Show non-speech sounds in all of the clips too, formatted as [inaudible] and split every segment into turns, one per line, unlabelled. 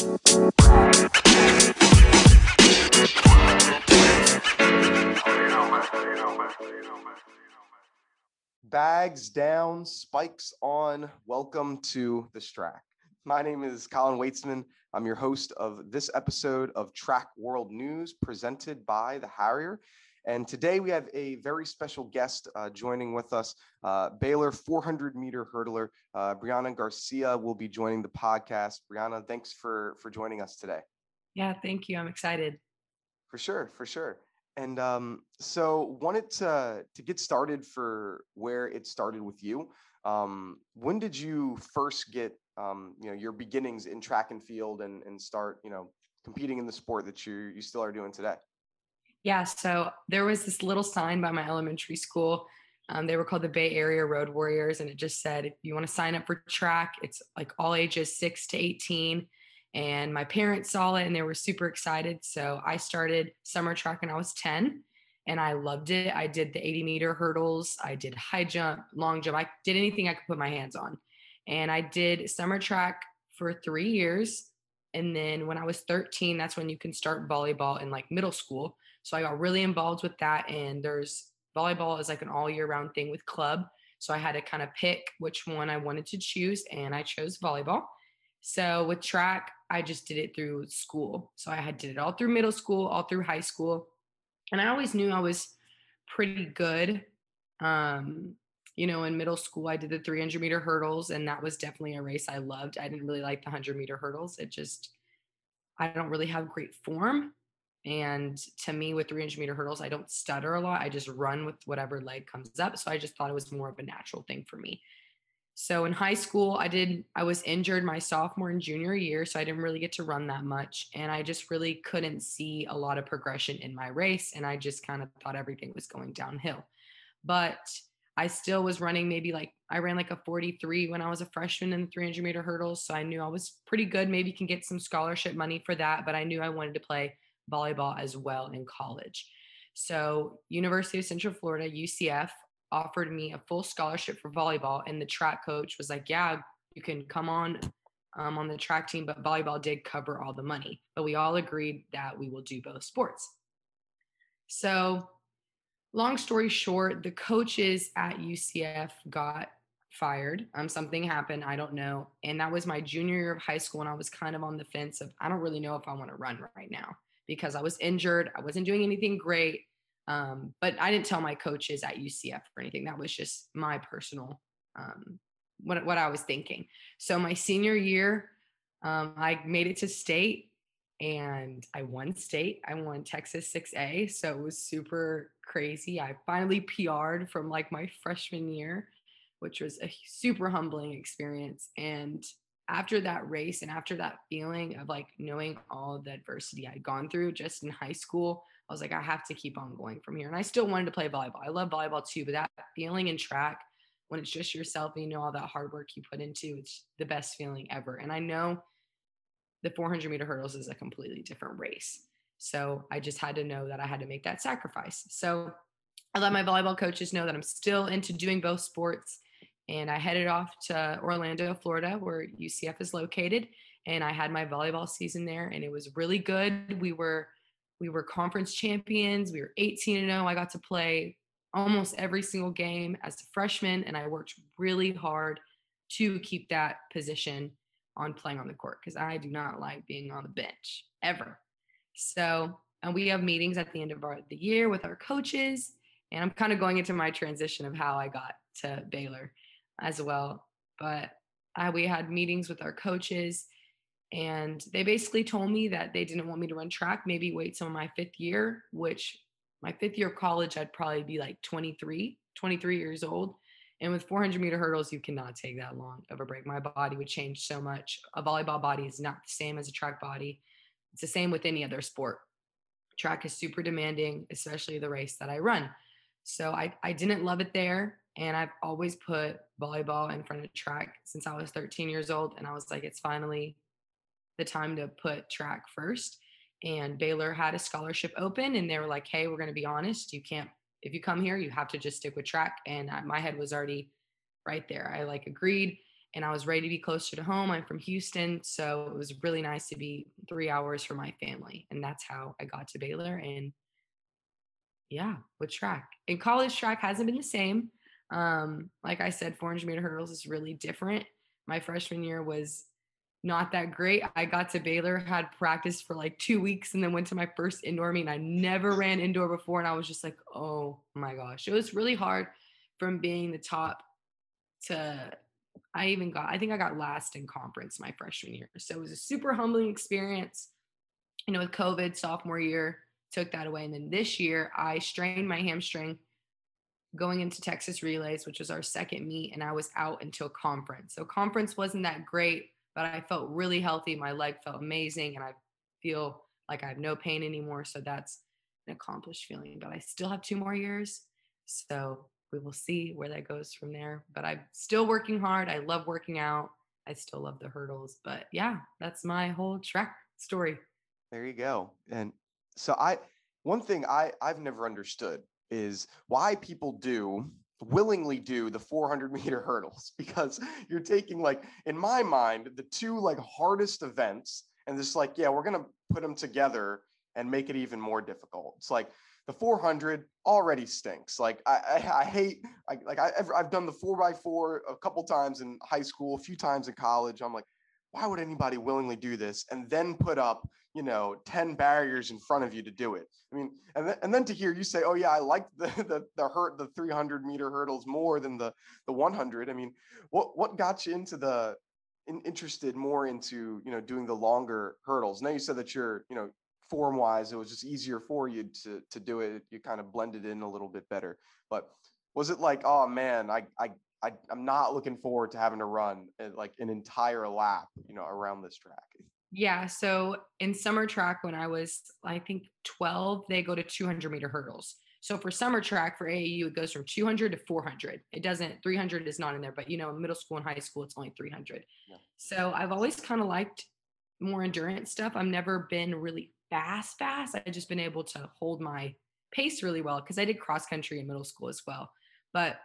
Bags down, spikes on. Welcome to the Strack. My name is Colin Weitzman. I'm your host of this episode of Track World News presented by the Harrier. And today we have a very special guest uh, joining with us. Uh, Baylor 400 meter hurdler uh, Brianna Garcia will be joining the podcast. Brianna, thanks for for joining us today.
Yeah, thank you. I'm excited.
For sure, for sure. And um, so wanted to to get started for where it started with you. Um, when did you first get um, you know your beginnings in track and field and and start you know competing in the sport that you you still are doing today?
Yeah, so there was this little sign by my elementary school. Um, they were called the Bay Area Road Warriors, and it just said, if you want to sign up for track, it's like all ages six to 18. And my parents saw it and they were super excited. So I started summer track when I was 10 and I loved it. I did the 80 meter hurdles, I did high jump, long jump, I did anything I could put my hands on. And I did summer track for three years. And then when I was 13, that's when you can start volleyball in like middle school. So I got really involved with that. And there's volleyball is like an all year round thing with club. So I had to kind of pick which one I wanted to choose. And I chose volleyball. So with track, I just did it through school. So I had did it all through middle school, all through high school. And I always knew I was pretty good. Um, you know, in middle school, I did the 300 meter hurdles, and that was definitely a race I loved. I didn't really like the 100 meter hurdles. It just, I don't really have great form. And to me, with 300 meter hurdles, I don't stutter a lot. I just run with whatever leg comes up. So I just thought it was more of a natural thing for me. So in high school, I did, I was injured my sophomore and junior year. So I didn't really get to run that much. And I just really couldn't see a lot of progression in my race. And I just kind of thought everything was going downhill. But I still was running maybe like, I ran like a 43 when I was a freshman in the 300 meter hurdles. So I knew I was pretty good. Maybe can get some scholarship money for that. But I knew I wanted to play volleyball as well in college. So, University of Central Florida, UCF, offered me a full scholarship for volleyball and the track coach was like yeah you can come on um, on the track team but volleyball did cover all the money. But we all agreed that we will do both sports. So long story short the coaches at ucf got fired. Um, something happened i don't know and that was my junior year of high school and i was kind of on the fence of i don't really know if i want to run right now because i was injured i wasn't doing anything great um, but I didn't tell my coaches at UCF or anything. That was just my personal um, what what I was thinking. So my senior year, um, I made it to state and I won state. I won Texas 6A, so it was super crazy. I finally PR'd from like my freshman year, which was a super humbling experience. And after that race and after that feeling of like knowing all the adversity I'd gone through just in high school, I was like, I have to keep on going from here. And I still wanted to play volleyball. I love volleyball too, but that feeling in track when it's just yourself and you know all that hard work you put into, it's the best feeling ever. And I know the 400 meter hurdles is a completely different race. So I just had to know that I had to make that sacrifice. So I let my volleyball coaches know that I'm still into doing both sports. And I headed off to Orlando, Florida, where UCF is located. And I had my volleyball season there, and it was really good. We were we were conference champions. We were 18 and 0. I got to play almost every single game as a freshman, and I worked really hard to keep that position on playing on the court because I do not like being on the bench ever. So, and we have meetings at the end of our, the year with our coaches, and I'm kind of going into my transition of how I got to Baylor as well. But I, we had meetings with our coaches and they basically told me that they didn't want me to run track, maybe wait till my fifth year, which my fifth year of college, I'd probably be like 23, 23 years old. And with 400 meter hurdles, you cannot take that long of a break. My body would change so much. A volleyball body is not the same as a track body. It's the same with any other sport. Track is super demanding, especially the race that I run. So I, I didn't love it there. And I've always put volleyball in front of track since I was 13 years old. And I was like, it's finally the time to put track first. And Baylor had a scholarship open, and they were like, "Hey, we're going to be honest. You can't if you come here, you have to just stick with track." And I, my head was already right there. I like agreed, and I was ready to be closer to home. I'm from Houston, so it was really nice to be three hours from my family, and that's how I got to Baylor. And yeah, with track, and college track hasn't been the same. Um, like I said, 400 meter hurdles is really different. My freshman year was not that great. I got to Baylor, had practice for like two weeks, and then went to my first indoor meet. I never ran indoor before, and I was just like, oh my gosh, it was really hard from being the top to I even got, I think I got last in conference my freshman year. So it was a super humbling experience. You know, with COVID sophomore year, took that away. And then this year, I strained my hamstring going into Texas Relays, which was our second meet, and I was out until conference. So conference wasn't that great, but I felt really healthy. My leg felt amazing, and I feel like I have no pain anymore. So that's an accomplished feeling. But I still have two more years. So we will see where that goes from there. But I'm still working hard. I love working out. I still love the hurdles. But yeah, that's my whole track story.
There you go. And so I one thing I I've never understood is why people do willingly do the 400 meter [laughs] hurdles because you're taking like in my mind the two like hardest events and just like yeah we're gonna put them together and make it even more difficult it's like the 400 already stinks. Like I, I, I hate I, like I, I've done the four by four a couple times in high school, a few times in college. I'm like, why would anybody willingly do this and then put up you know 10 barriers in front of you to do it i mean and then, and then to hear you say oh yeah i like the [laughs] the the hurt the 300 meter hurdles more than the the 100 i mean what what got you into the in, interested more into you know doing the longer hurdles now you said that you're you know form wise, it was just easier for you to to do it. You kind of blended in a little bit better. But was it like, oh man, I I, I I'm not looking forward to having to run eh, like an entire lap, you know, around this track?
Yeah. So in summer track, when I was, I think 12, they go to 200 meter hurdles. So for summer track for AAU, it goes from 200 to 400. It doesn't, 300 is not in there, but you know, middle school and high school, it's only 300. Yeah. So I've always kind of liked more endurance stuff. I've never been really fast, fast. I've just been able to hold my pace really well because I did cross country in middle school as well. But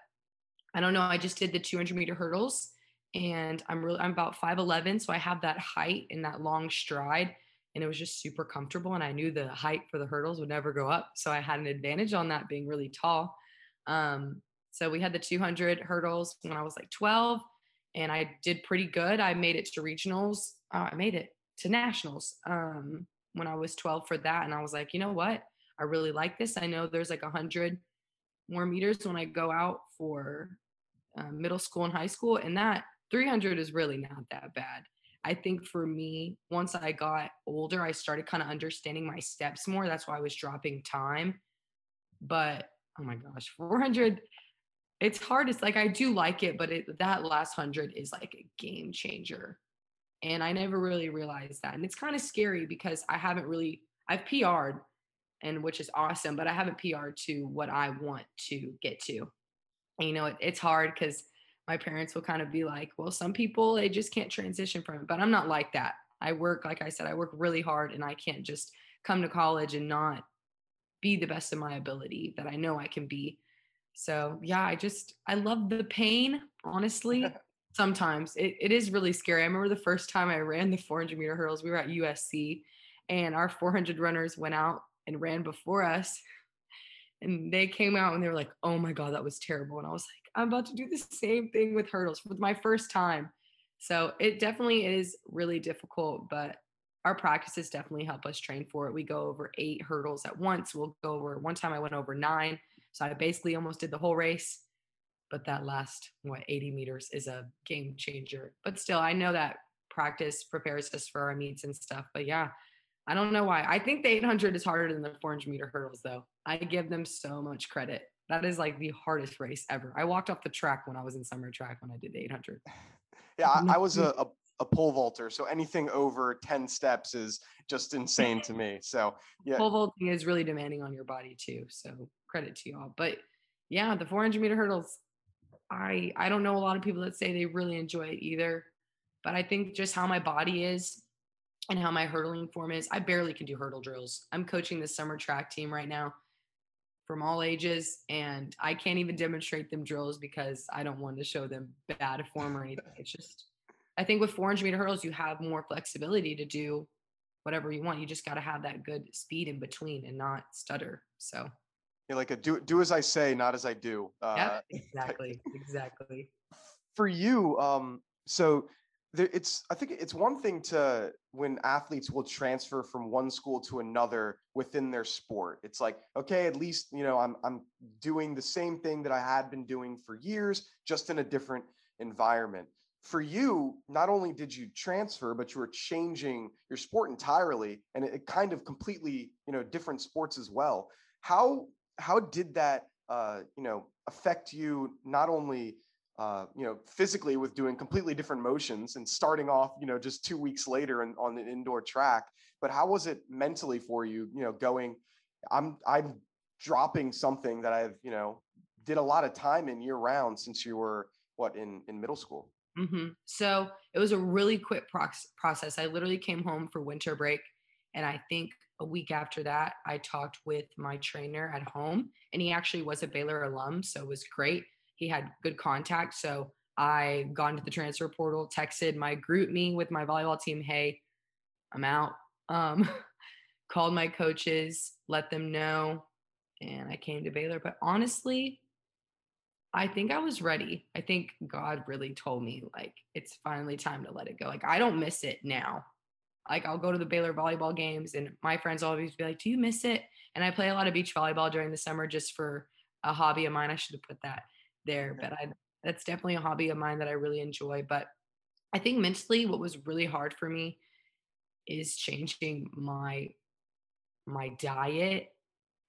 I don't know. I just did the 200 meter hurdles and I'm really, I'm about 5'11. So I have that height and that long stride. And it was just super comfortable. And I knew the height for the hurdles would never go up. So I had an advantage on that being really tall. Um, so we had the 200 hurdles when I was like 12 and I did pretty good. I made it to regionals. Uh, I made it to nationals. Um, when I was 12 for that. And I was like, you know what? I really like this. I know there's like hundred more meters when I go out for uh, middle school and high school. And that 300 is really not that bad. I think for me, once I got older, I started kind of understanding my steps more. That's why I was dropping time. But oh my gosh, 400, it's hard. It's like I do like it, but it, that last hundred is like a game changer. And I never really realized that. And it's kind of scary because I haven't really, I've PR'd and which is awesome, but I haven't PR'd to what I want to get to. And, you know, it, it's hard because my parents will kind of be like, well, some people, they just can't transition from it. But I'm not like that. I work, like I said, I work really hard and I can't just come to college and not be the best of my ability that I know I can be. So yeah, I just I love the pain, honestly. [laughs] sometimes it, it is really scary. I remember the first time I ran the 400 meter hurdles, we were at USC and our 400 runners went out and ran before us. And they came out and they were like, oh my God, that was terrible. And I was like, I'm about to do the same thing with hurdles for my first time. So it definitely is really difficult, but our practices definitely help us train for it. We go over eight hurdles at once. We'll go over one time I went over nine. So I basically almost did the whole race but that last what 80 meters is a game changer. But still, I know that practice prepares us for our meets and stuff. But yeah, I don't know why. I think the 800 is harder than the 400 meter hurdles, though. I give them so much credit. That is like the hardest race ever. I walked off the track when I was in summer track when I did the 800. [sighs]
Yeah, I, I was a, a, a, pole vaulter, so anything over 10 steps is just insane to me. So yeah,
pole vaulting is really demanding on your body too. So credit to you all. But yeah, the 400 meter hurdles, I I don't know a lot of people that say they really enjoy it either, but I think just how my body is and how my hurdling form is, I barely can do hurdle drills. I'm coaching the summer track team right now. from all ages and I can't even demonstrate them drills because I don't want to show them bad form or anything. It's just I think with 400 meter hurdles you have more flexibility to do whatever you want. You just got to have that good speed in between and not stutter. So
you're like a do do as I say, not as I do.
Uh, yeah, exactly, exactly.
For you, um, so it's I think it's one thing to when athletes will transfer from one school to another within their sport. It's like, okay, at least you know I'm I'm doing the same thing that I had been doing for years, just in a different environment. For you, not only did you transfer, but you were changing your sport entirely, and it, it kind of completely, you know, different sports as well. How how did that, uh, you know, affect you not only uh, you know, physically with doing completely different motions and starting off, you know, just two weeks later and on the indoor track. But how was it mentally for you? You know, going, I'm I'm dropping something that I've you know did a lot of time in year round since you were what in in middle school.
Mm-hmm. So it was a really quick process. I literally came home for winter break, and I think a week after that, I talked with my trainer at home, and he actually was a Baylor alum, so it was great he had good contact. So I got into the transfer portal, texted my GroupMe with my volleyball team, hey, I'm out. Um, [laughs] called my coaches, let them know, and I came to Baylor. But honestly, I think I was ready. I think God really told me, like, it's finally time to let it go. Like, I don't miss it now. Like, I'll go to the Baylor volleyball games, and my friends always be like, Do you miss it? And I play a lot of beach volleyball during the summer just for a hobby of mine. I should have put that there, mm-hmm. but I that's definitely a hobby of mine that I really enjoy. But I think mentally, what was really hard for me is changing my my diet.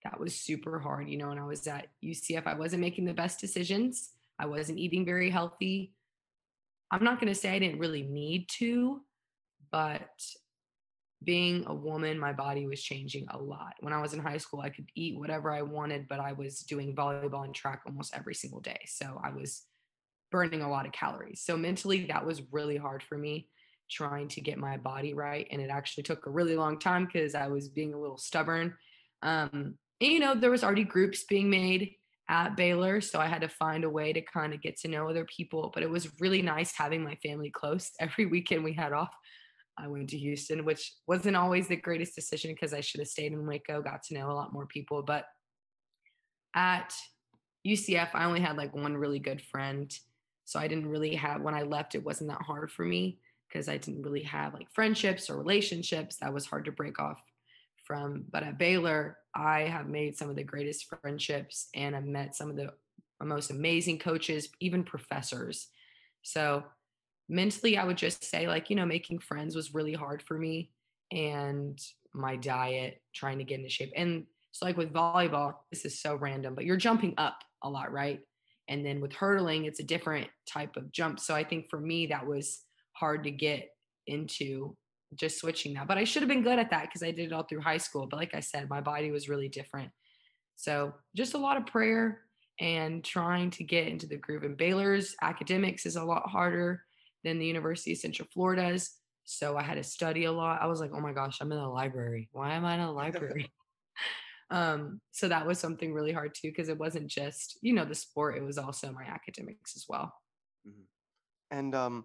That was super hard, you know. And I was at UCF, I wasn't making the best decisions. I wasn't eating very healthy. I'm not going to say I didn't really need to, but being a woman, my body was changing a lot. When I was in high school, I could eat whatever I wanted, but I was doing volleyball and track almost every single day. So I was burning a lot of calories. So mentally, that was really hard for me trying to get my body right. And it actually took a really long time because I was being a little stubborn. Um, and, you know, there was already groups being made at Baylor. So I had to find a way to kind of get to know other people. But it was really nice having my family close. [laughs] Every weekend we had off I went to Houston, which wasn't always the greatest decision because I should have stayed in Waco, got to know a lot more people. But at UCF, I only had like one really good friend. So I didn't really have, when I left, it wasn't that hard for me because I didn't really have like friendships or relationships that was hard to break off from. But at Baylor, I have made some of the greatest friendships and I've met some of the most amazing coaches, even professors. So mentally i would just say like you know making friends was really hard for me and my diet trying to get into shape. And so like with volleyball this is so random but you're jumping up a lot right? And then with hurdling it's a different type of jump. So i think for me that was hard to get into just switching that. But i should have been good at that because i did it all through high school. But like i said my body was really different. So just a lot of prayer and trying to get into the groove. And baylor's academics is a lot harder than the University of Central Florida's. So I had to study a lot. I was like, oh my gosh, I'm in a library. Why am I in a [laughs] library? um, so that was something really hard too, because it wasn't just, you know, the sport, it was also my academics as well.
Mm-hmm. And um,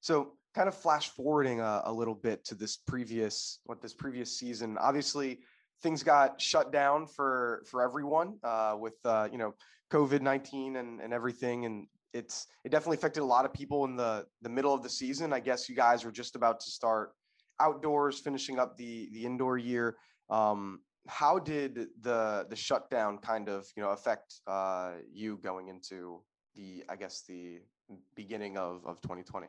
so kind of flash forwarding a, a little bit to this previous, what this previous season, obviously things got shut down for, for everyone uh, with, uh, you know, COVID-19 and, and everything. And it's it definitely affected a lot of people in the the middle of the season. I guess you guys were just about to start outdoors, finishing up the the indoor year. Um, how did the the shutdown kind of you know affect uh, you going into the I guess the beginning of of 2020?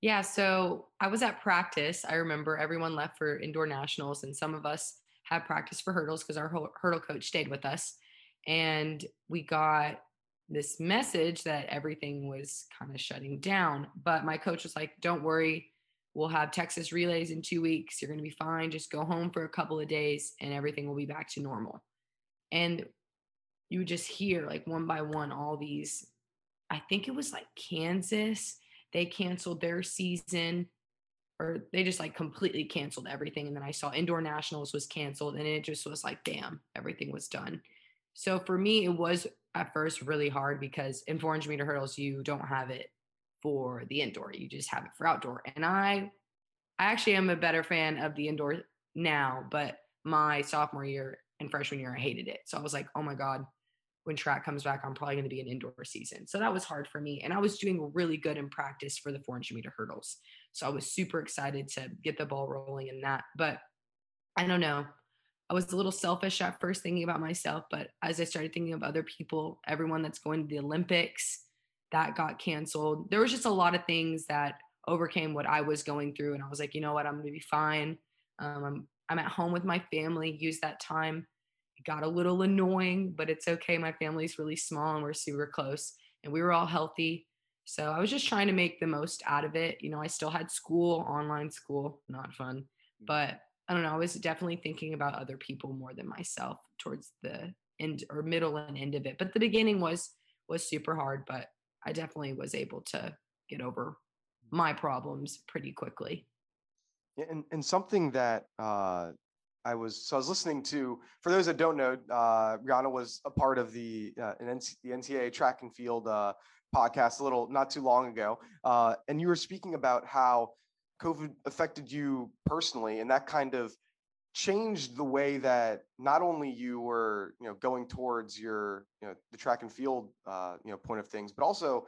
Yeah, so I was at practice. I remember everyone left for indoor nationals, and some of us had practice for hurdles because our hurdle coach stayed with us. And we got this message that everything was kind of shutting down. But my coach was like, don't worry. We'll have Texas relays in two weeks. You're going to be fine. Just go home for a couple of days and everything will be back to normal. And you would just hear like one by one all these. I think it was like Kansas. They canceled their season or they just like completely canceled everything. And then I saw indoor nationals was canceled and it just was like, damn, everything was done. So for me, it was at first really hard because in 400 meter hurdles, you don't have it for the indoor, you just have it for outdoor. And I, I actually am a better fan of the indoor now, but my sophomore year and freshman year, I hated it. So I was like, oh my God, when track comes back, I'm probably going to be an indoor season. So that was hard for me. And I was doing really good in practice for the 400 meter hurdles. So I was super excited to get the ball rolling in that. But I don't know. I was a little selfish at first thinking about myself, but as I started thinking of other people, everyone that's going to the Olympics, that got canceled. There was just a lot of things that overcame what I was going through. And I was like, you know what, I'm going to be fine. Um, I'm, I'm at home with my family, use that time It got a little annoying, but it's okay. My family's really small and we're super close and we were all healthy. So I was just trying to make the most out of it. You know, I still had school, online school, not fun, mm. but I don't know. I was definitely thinking about other people more than myself towards the end or middle and end of it. But the beginning was was super hard, but I definitely was able to get over my problems pretty quickly.
Yeah, and, and something that uh, I was so I was listening to. For those that don't know, uh, Brianna was a part of the uh, an NC, the NCAA track and field uh, podcast a little not too long ago, uh, and you were speaking about how COVID affected you personally, and that kind of changed the way that not only you were you know going towards your you know the track and field uh, you know point of things, but also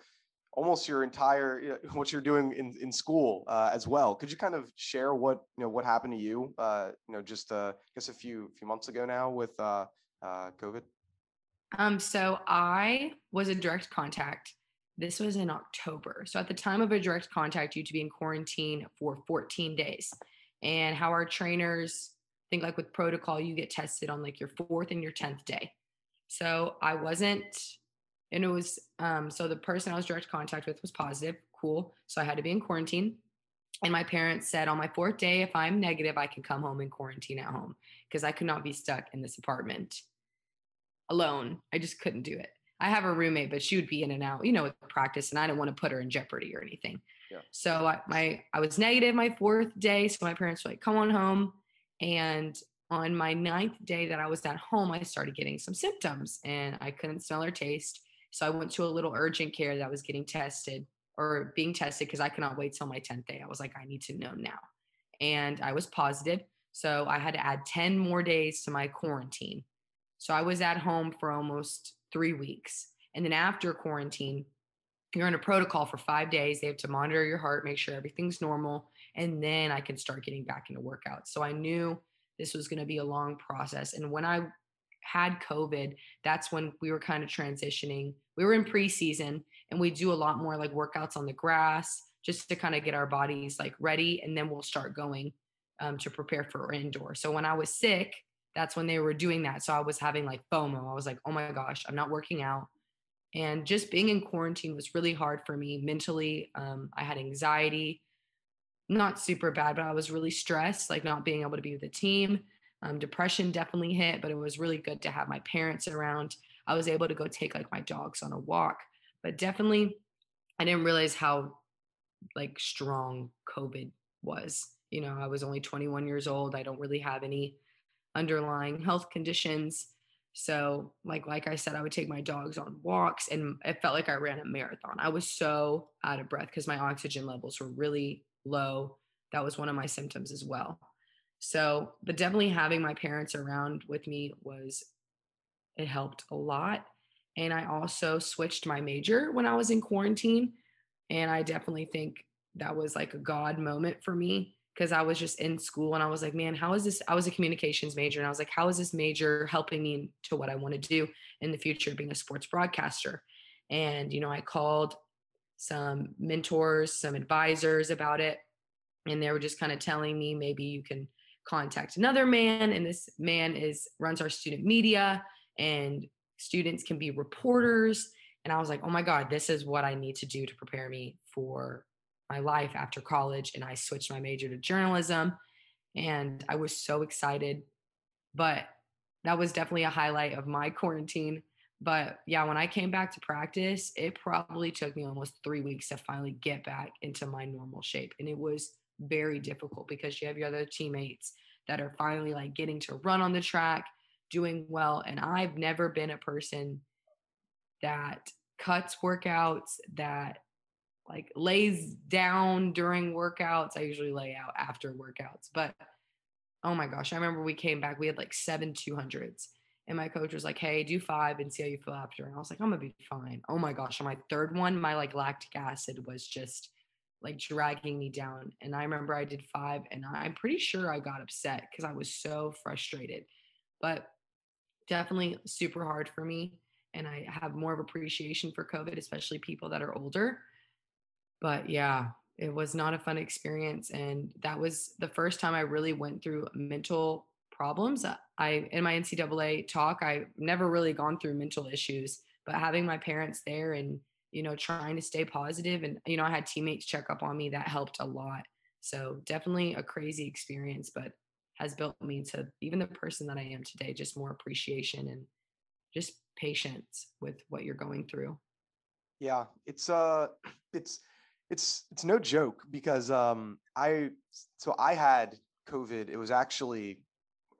almost your entire you know, [laughs] what you're doing in in school uh, as well. Could you kind of share what you know what happened to you? Uh, you know, just uh, I guess a few few months ago now with uh, uh, COVID.
Um, so I was a direct contact. This was in October. So at the time of a direct contact, you to be in quarantine for 14 days. And how our trainers think like with protocol, you get tested on like your fourth and your 10th day. So I wasn't and it was um, so the person I was direct contact with was positive. Cool. So I had to be in quarantine. And my parents said on my fourth day, if I'm negative, I can come home and quarantine at home because I could not be stuck in this apartment alone. I just couldn't do it. I have a roommate, but she would be in and out, you know, with practice, and I didn't want to put her in jeopardy or anything. Yeah. So I, my I was negative my fourth day. So my parents were like, "Come on home." And on my ninth day that I was at home, I started getting some symptoms, and I couldn't smell or taste. So I went to a little urgent care that was getting tested or being tested because I cannot wait till my 10th day. I was like, I need to know now. And I was positive. So I had to add 10 more days to my quarantine. So I was at home for almost three weeks. And then after quarantine, you're in a protocol for five days. They have to monitor your heart, make sure everything's normal. And then I can start getting back into workouts. So I knew this was going to be a long process. And when I had COVID, that's when we were kind of transitioning. We were in preseason and we do a lot more like workouts on the grass just to kind of get our bodies like ready. And then we'll start going um, to prepare for indoor. So when I was sick, that's when they were doing that. So I was having like FOMO. I was like, oh my gosh, I'm not working out. And just being in quarantine was really hard for me mentally. Um, I had anxiety, not super bad, but I was really stressed, like not being able to be with the team. Um, depression definitely hit, but it was really good to have my parents around. I was able to go take like my dogs on a walk, but definitely I didn't realize how like strong COVID was. You know, I was only 21 years old. I don't really have any underlying health conditions. So, like like I said, I would take my dogs on walks and it felt like I ran a marathon. I was so out of breath because my oxygen levels were really low. That was one of my symptoms as well. So, but definitely having my parents around with me was, it helped a lot. And I also switched my major when I was in quarantine. And I definitely think that was like a God moment for me because I was just in school and I was like, man, how is this? I was a communications major and I was like, how is this major helping me to what I want to do in the future, being a sports broadcaster? And, you know, I called some mentors, some advisors about it. And they were just kind of telling me maybe you can contact another man and this man is runs our student media and students can be reporters and i was like oh my god this is what i need to do to prepare me for my life after college and i switched my major to journalism and i was so excited. But that was definitely a highlight of my quarantine. But yeah when i came back to practice it probably took me almost three weeks to finally get back into my normal shape. And it was very difficult because you have your other teammates that are finally like getting to run on the track, doing well. And I've never been a person that cuts workouts, that like lays down during workouts. I usually lay out after workouts, but oh my gosh, I remember we came back, we had like seven 200s. And my coach was like, hey, do five and see how you feel after. And I was like, I'm gonna be fine. Oh my gosh. On my third one, my like lactic acid was just like dragging me down. And I remember I did five and I'm pretty sure I got upset because I was so frustrated. But definitely super hard for me. And I have more of appreciation for COVID, especially people that are older. But yeah, it was not a fun experience. And that was the first time I really went through mental problems. I, in my NCAA talk, I've never really gone through mental issues, but having my parents there and, you know, trying to stay positive and, you know, I had teammates check up on me that helped a lot. So definitely a crazy experience, but has built me to even the person that I am today, just more appreciation and just patience with what you're going through.
Yeah, it's uh it's it's it's no joke because um I so I had COVID. It was actually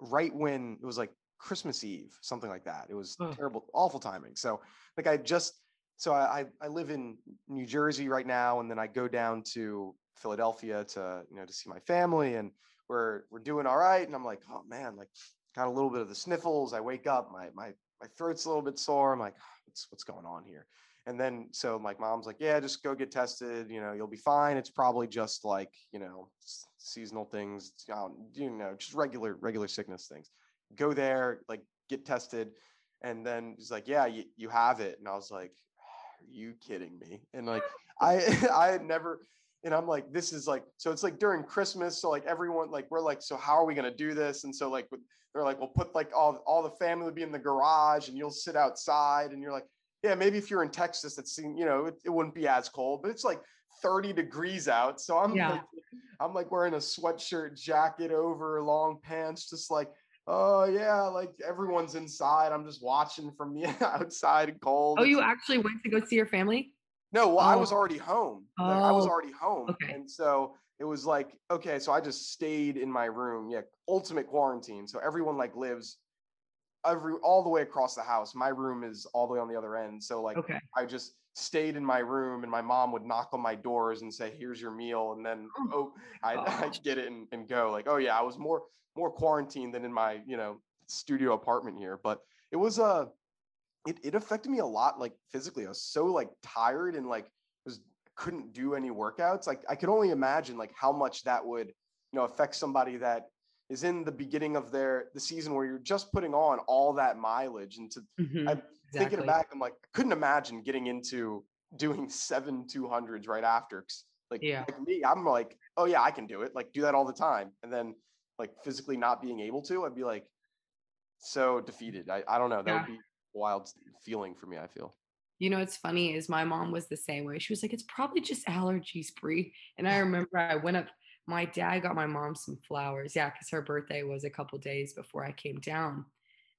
right when it was like Christmas Eve, something like that. It was terrible, awful timing. So like I just so I I live in New Jersey right now, and then I go down to Philadelphia to you know to see my family, and we're we're doing all right. And I'm like, oh man, like got a little bit of the sniffles. I wake up, my my my throat's a little bit sore. I'm like, what's what's going on here? And then so my mom's like, yeah, just go get tested. You know, you'll be fine. It's probably just like you know seasonal things. You know, just regular regular sickness things. Go there, like get tested, and then he's like, yeah, you, you have it. And I was like, are you kidding me? And like [laughs] I [laughs] I had never and I'm like, this is like, so it's like during Christmas. So like everyone, like we're like, so how are we gonna do this? And so like they're like, we'll put like all all the family will be in the garage and you'll sit outside. And you're like, yeah, maybe if you're in Texas, it's you know, it, it wouldn't be as cold, but it's like 30 degrees out. So I'm yeah. like, I'm like wearing a sweatshirt, jacket over, long pants, just like, oh yeah, like everyone's inside. I'm just watching from the [laughs] outside cold.
Oh, you actually went to go see your family?
No, well, oh. I was already home. Oh. Like, I was oh, already home. Okay. And so it was like, okay, so I just stayed in my room. Yeah, ultimate quarantine. So everyone like lives every all the way across the house. My room is all the way on the other end. So like okay. I just stayed in my room and my mom would knock on my doors and say, here's your meal. And then oh, oh I'd, I'd, get it and, and go like, oh yeah, I was more more quarantined than in my, you know, studio apartment here. But it was a uh, it, it affected me a lot like physically. I was so like tired and like was couldn't do any workouts. Like I could only imagine like how much that would, you know, affect somebody that is in the beginning of their the season where you're just putting on all that mileage and to mm-hmm, I'm exactly. thinking back I'm like I couldn't imagine getting into doing seven 200s right after like, yeah. like me I'm like oh yeah I can do it like do that all the time and then like physically not being able to I'd be like so defeated I, I don't know that yeah. would be wild feeling for me I feel
you know what's funny is my mom was the same way she was like it's probably just allergies Brie and I [laughs] remember I went up my dad got my mom some flowers. Yeah, because her birthday was a couple days before I came down.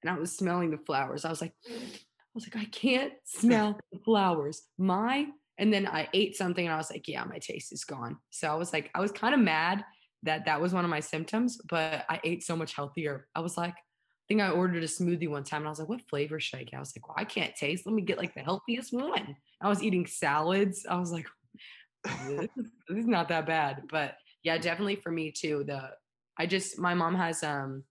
And I was smelling the flowers. I was like, I was like, I can't smell the flowers. My, and then I ate something and I was like, yeah, my taste is gone. So I was like, I was kind of mad that that was one of my symptoms, but I ate so much healthier. I was like, I think I ordered a smoothie one time and I was like, what flavor should I get? I was like, well, I can't taste. Let me get like the healthiest one. I was eating salads. I was like, this is not that bad. But yeah, definitely for me too. The I just my mom has um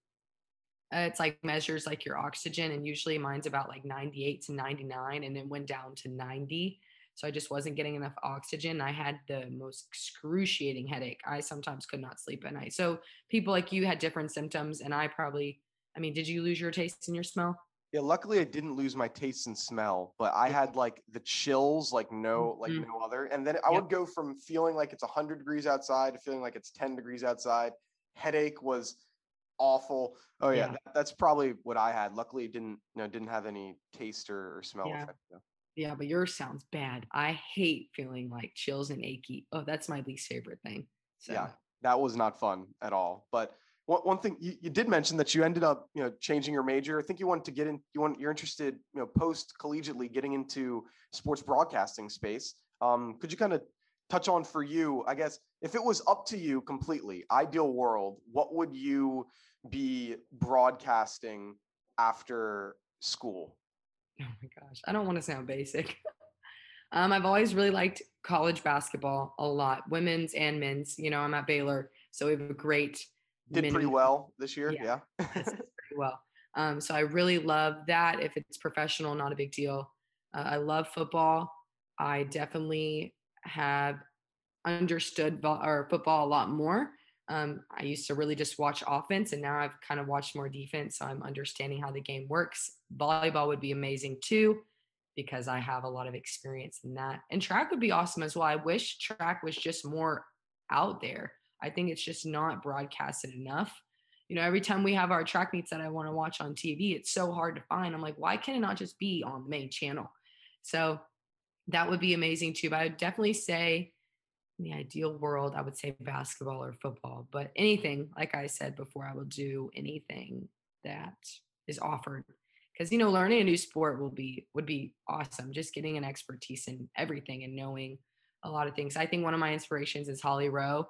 it's like measures like your oxygen and usually mine's about like 98 to 99 and it went down to 90 so i just wasn't getting enough oxygen. I had the most excruciating headache. I sometimes could not sleep at night. So people like you had different symptoms and i probably i mean did you lose your taste and your smell
yeah, luckily I didn't lose my taste and smell, but I had like the chills like no like mm-hmm. no other. And then I yep. would go from feeling like it's 100 degrees outside to feeling like it's 10 degrees outside. Headache was awful. Oh yeah, yeah. That, that's probably what I had. Luckily it didn't you know didn't have any taste or, or smell
yeah.
effect. Though.
Yeah, but yours sounds bad. I hate feeling like chills and achy. Oh, that's my least favorite thing.
So. Yeah, that was not fun at all. But one, thing you, you did mention that you ended up you know changing your major i think you wanted to get in you want you're interested you know post collegiately getting into sports broadcasting space um, could you kind of touch on for you i guess if it was up to you completely ideal world what would you be broadcasting after school?
Oh my gosh, I don't want to sound basic. [laughs] um, I've always really liked college basketball a lot, women's and men's. You know, I'm at Baylor, so we have a great.
Did pretty well this year, yeah.
yeah. [laughs] pretty well. Um, so I really love that. If it's professional, not a big deal. Uh, I love football. I definitely have understood vo- or football a lot more. Um, I used to really just watch offense, and now I've kind of watched more defense. So I'm understanding how the game works. Volleyball would be amazing too, because I have a lot of experience in that. And track would be awesome as well. I wish track was just more out there. I think it's just not broadcasted enough. You know, every time we have our track meets that I want to watch on TV, it's so hard to find. I'm like, why can it not just be on the main channel? So that would be amazing too. But I would definitely say in the ideal world, I would say basketball or football, but anything, like I said before, I will do anything that is offered. Because you know, learning a new sport will be would be awesome. Just getting an expertise in everything and knowing a lot of things. I think one of my inspirations is Holly Rowe.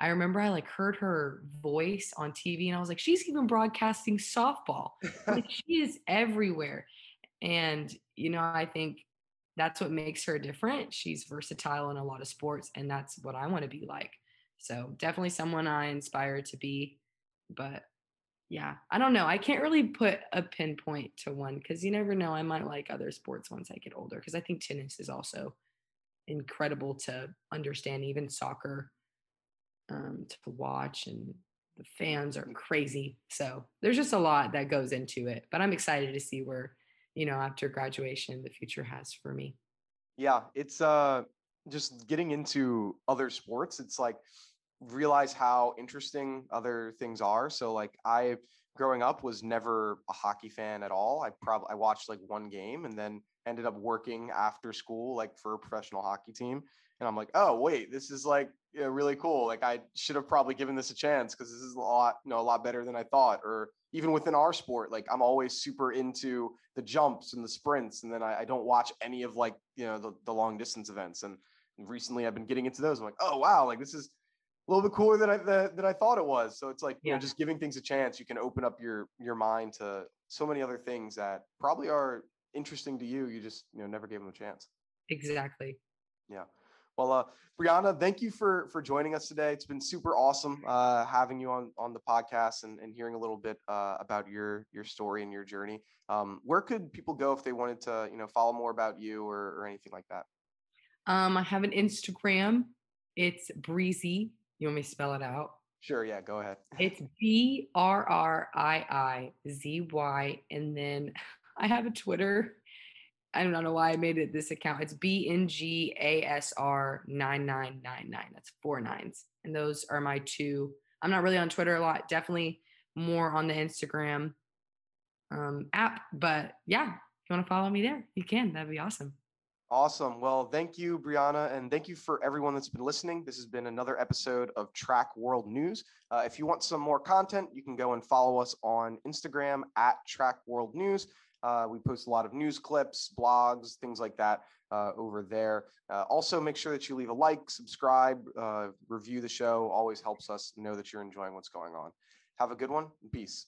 I remember I like heard her voice on TV and I was like, she's even broadcasting softball. like [laughs] she is everywhere. And you know, I think that's what makes her different. She's versatile in a lot of sports, and that's what I want to be like. So definitely someone I inspire to be. But yeah, I don't know. I can't really put a pinpoint to one because you never know. I might like other sports once I get older because I think tennis is also incredible to understand, even soccer um, to watch, and the fans are crazy. So there's just a lot that goes into it. But I'm excited to see where you know, after graduation, the future has for me.
Yeah, it's uh just getting into other sports. It's like realize how interesting other things are. So like I growing up was never a hockey fan at all. I probably I watched like one game and then ended up working after school like for a professional hockey team and I'm like, oh wait, this is like you know, really cool. Like I should have probably given this a chance because this is a lot, you know, a lot better than I thought. Or even within our sport, like I'm always super into the jumps and the sprints, and then I, I don't watch any of like you know the, the long distance events. And recently, I've been getting into those. I'm like, oh wow, like this is a little bit cooler than I than, than I thought it was. So it's like yeah. you know, just giving things a chance. You can open up your your mind to so many other things that probably are interesting to you. You just you know never gave them a chance.
Exactly.
Yeah. Well, uh, Brianna, thank you for for joining us today. It's been super awesome uh, having you on on the podcast and, and hearing a little bit uh, about your your story and your journey. Um, where could people go if they wanted to, you know, follow more about you or, or anything like that?
Um, I have an Instagram. It's Breezy. You want me to spell it out?
Sure. Yeah. Go ahead.
It's B R R I I Z Y, and then I have a Twitter I don't know why I made it this account. It's BNGASR9999. That's four nines. And those are my two. I'm not really on Twitter a lot, definitely more on the Instagram um, app. But yeah, if you want to follow me there, you can. That'd be awesome.
Awesome. Well, thank you, Brianna, and thank you for everyone that's been listening. This has been another episode of Track World News. Uh, if you want some more content, you can go and follow us on Instagram at Track World News. Uh, we post a lot of news clips, blogs, things like that uh, over there. Uh, also, make sure that you leave a like, subscribe, uh, review the show. Always helps us know that you're enjoying what's going on. Have a good one. Peace.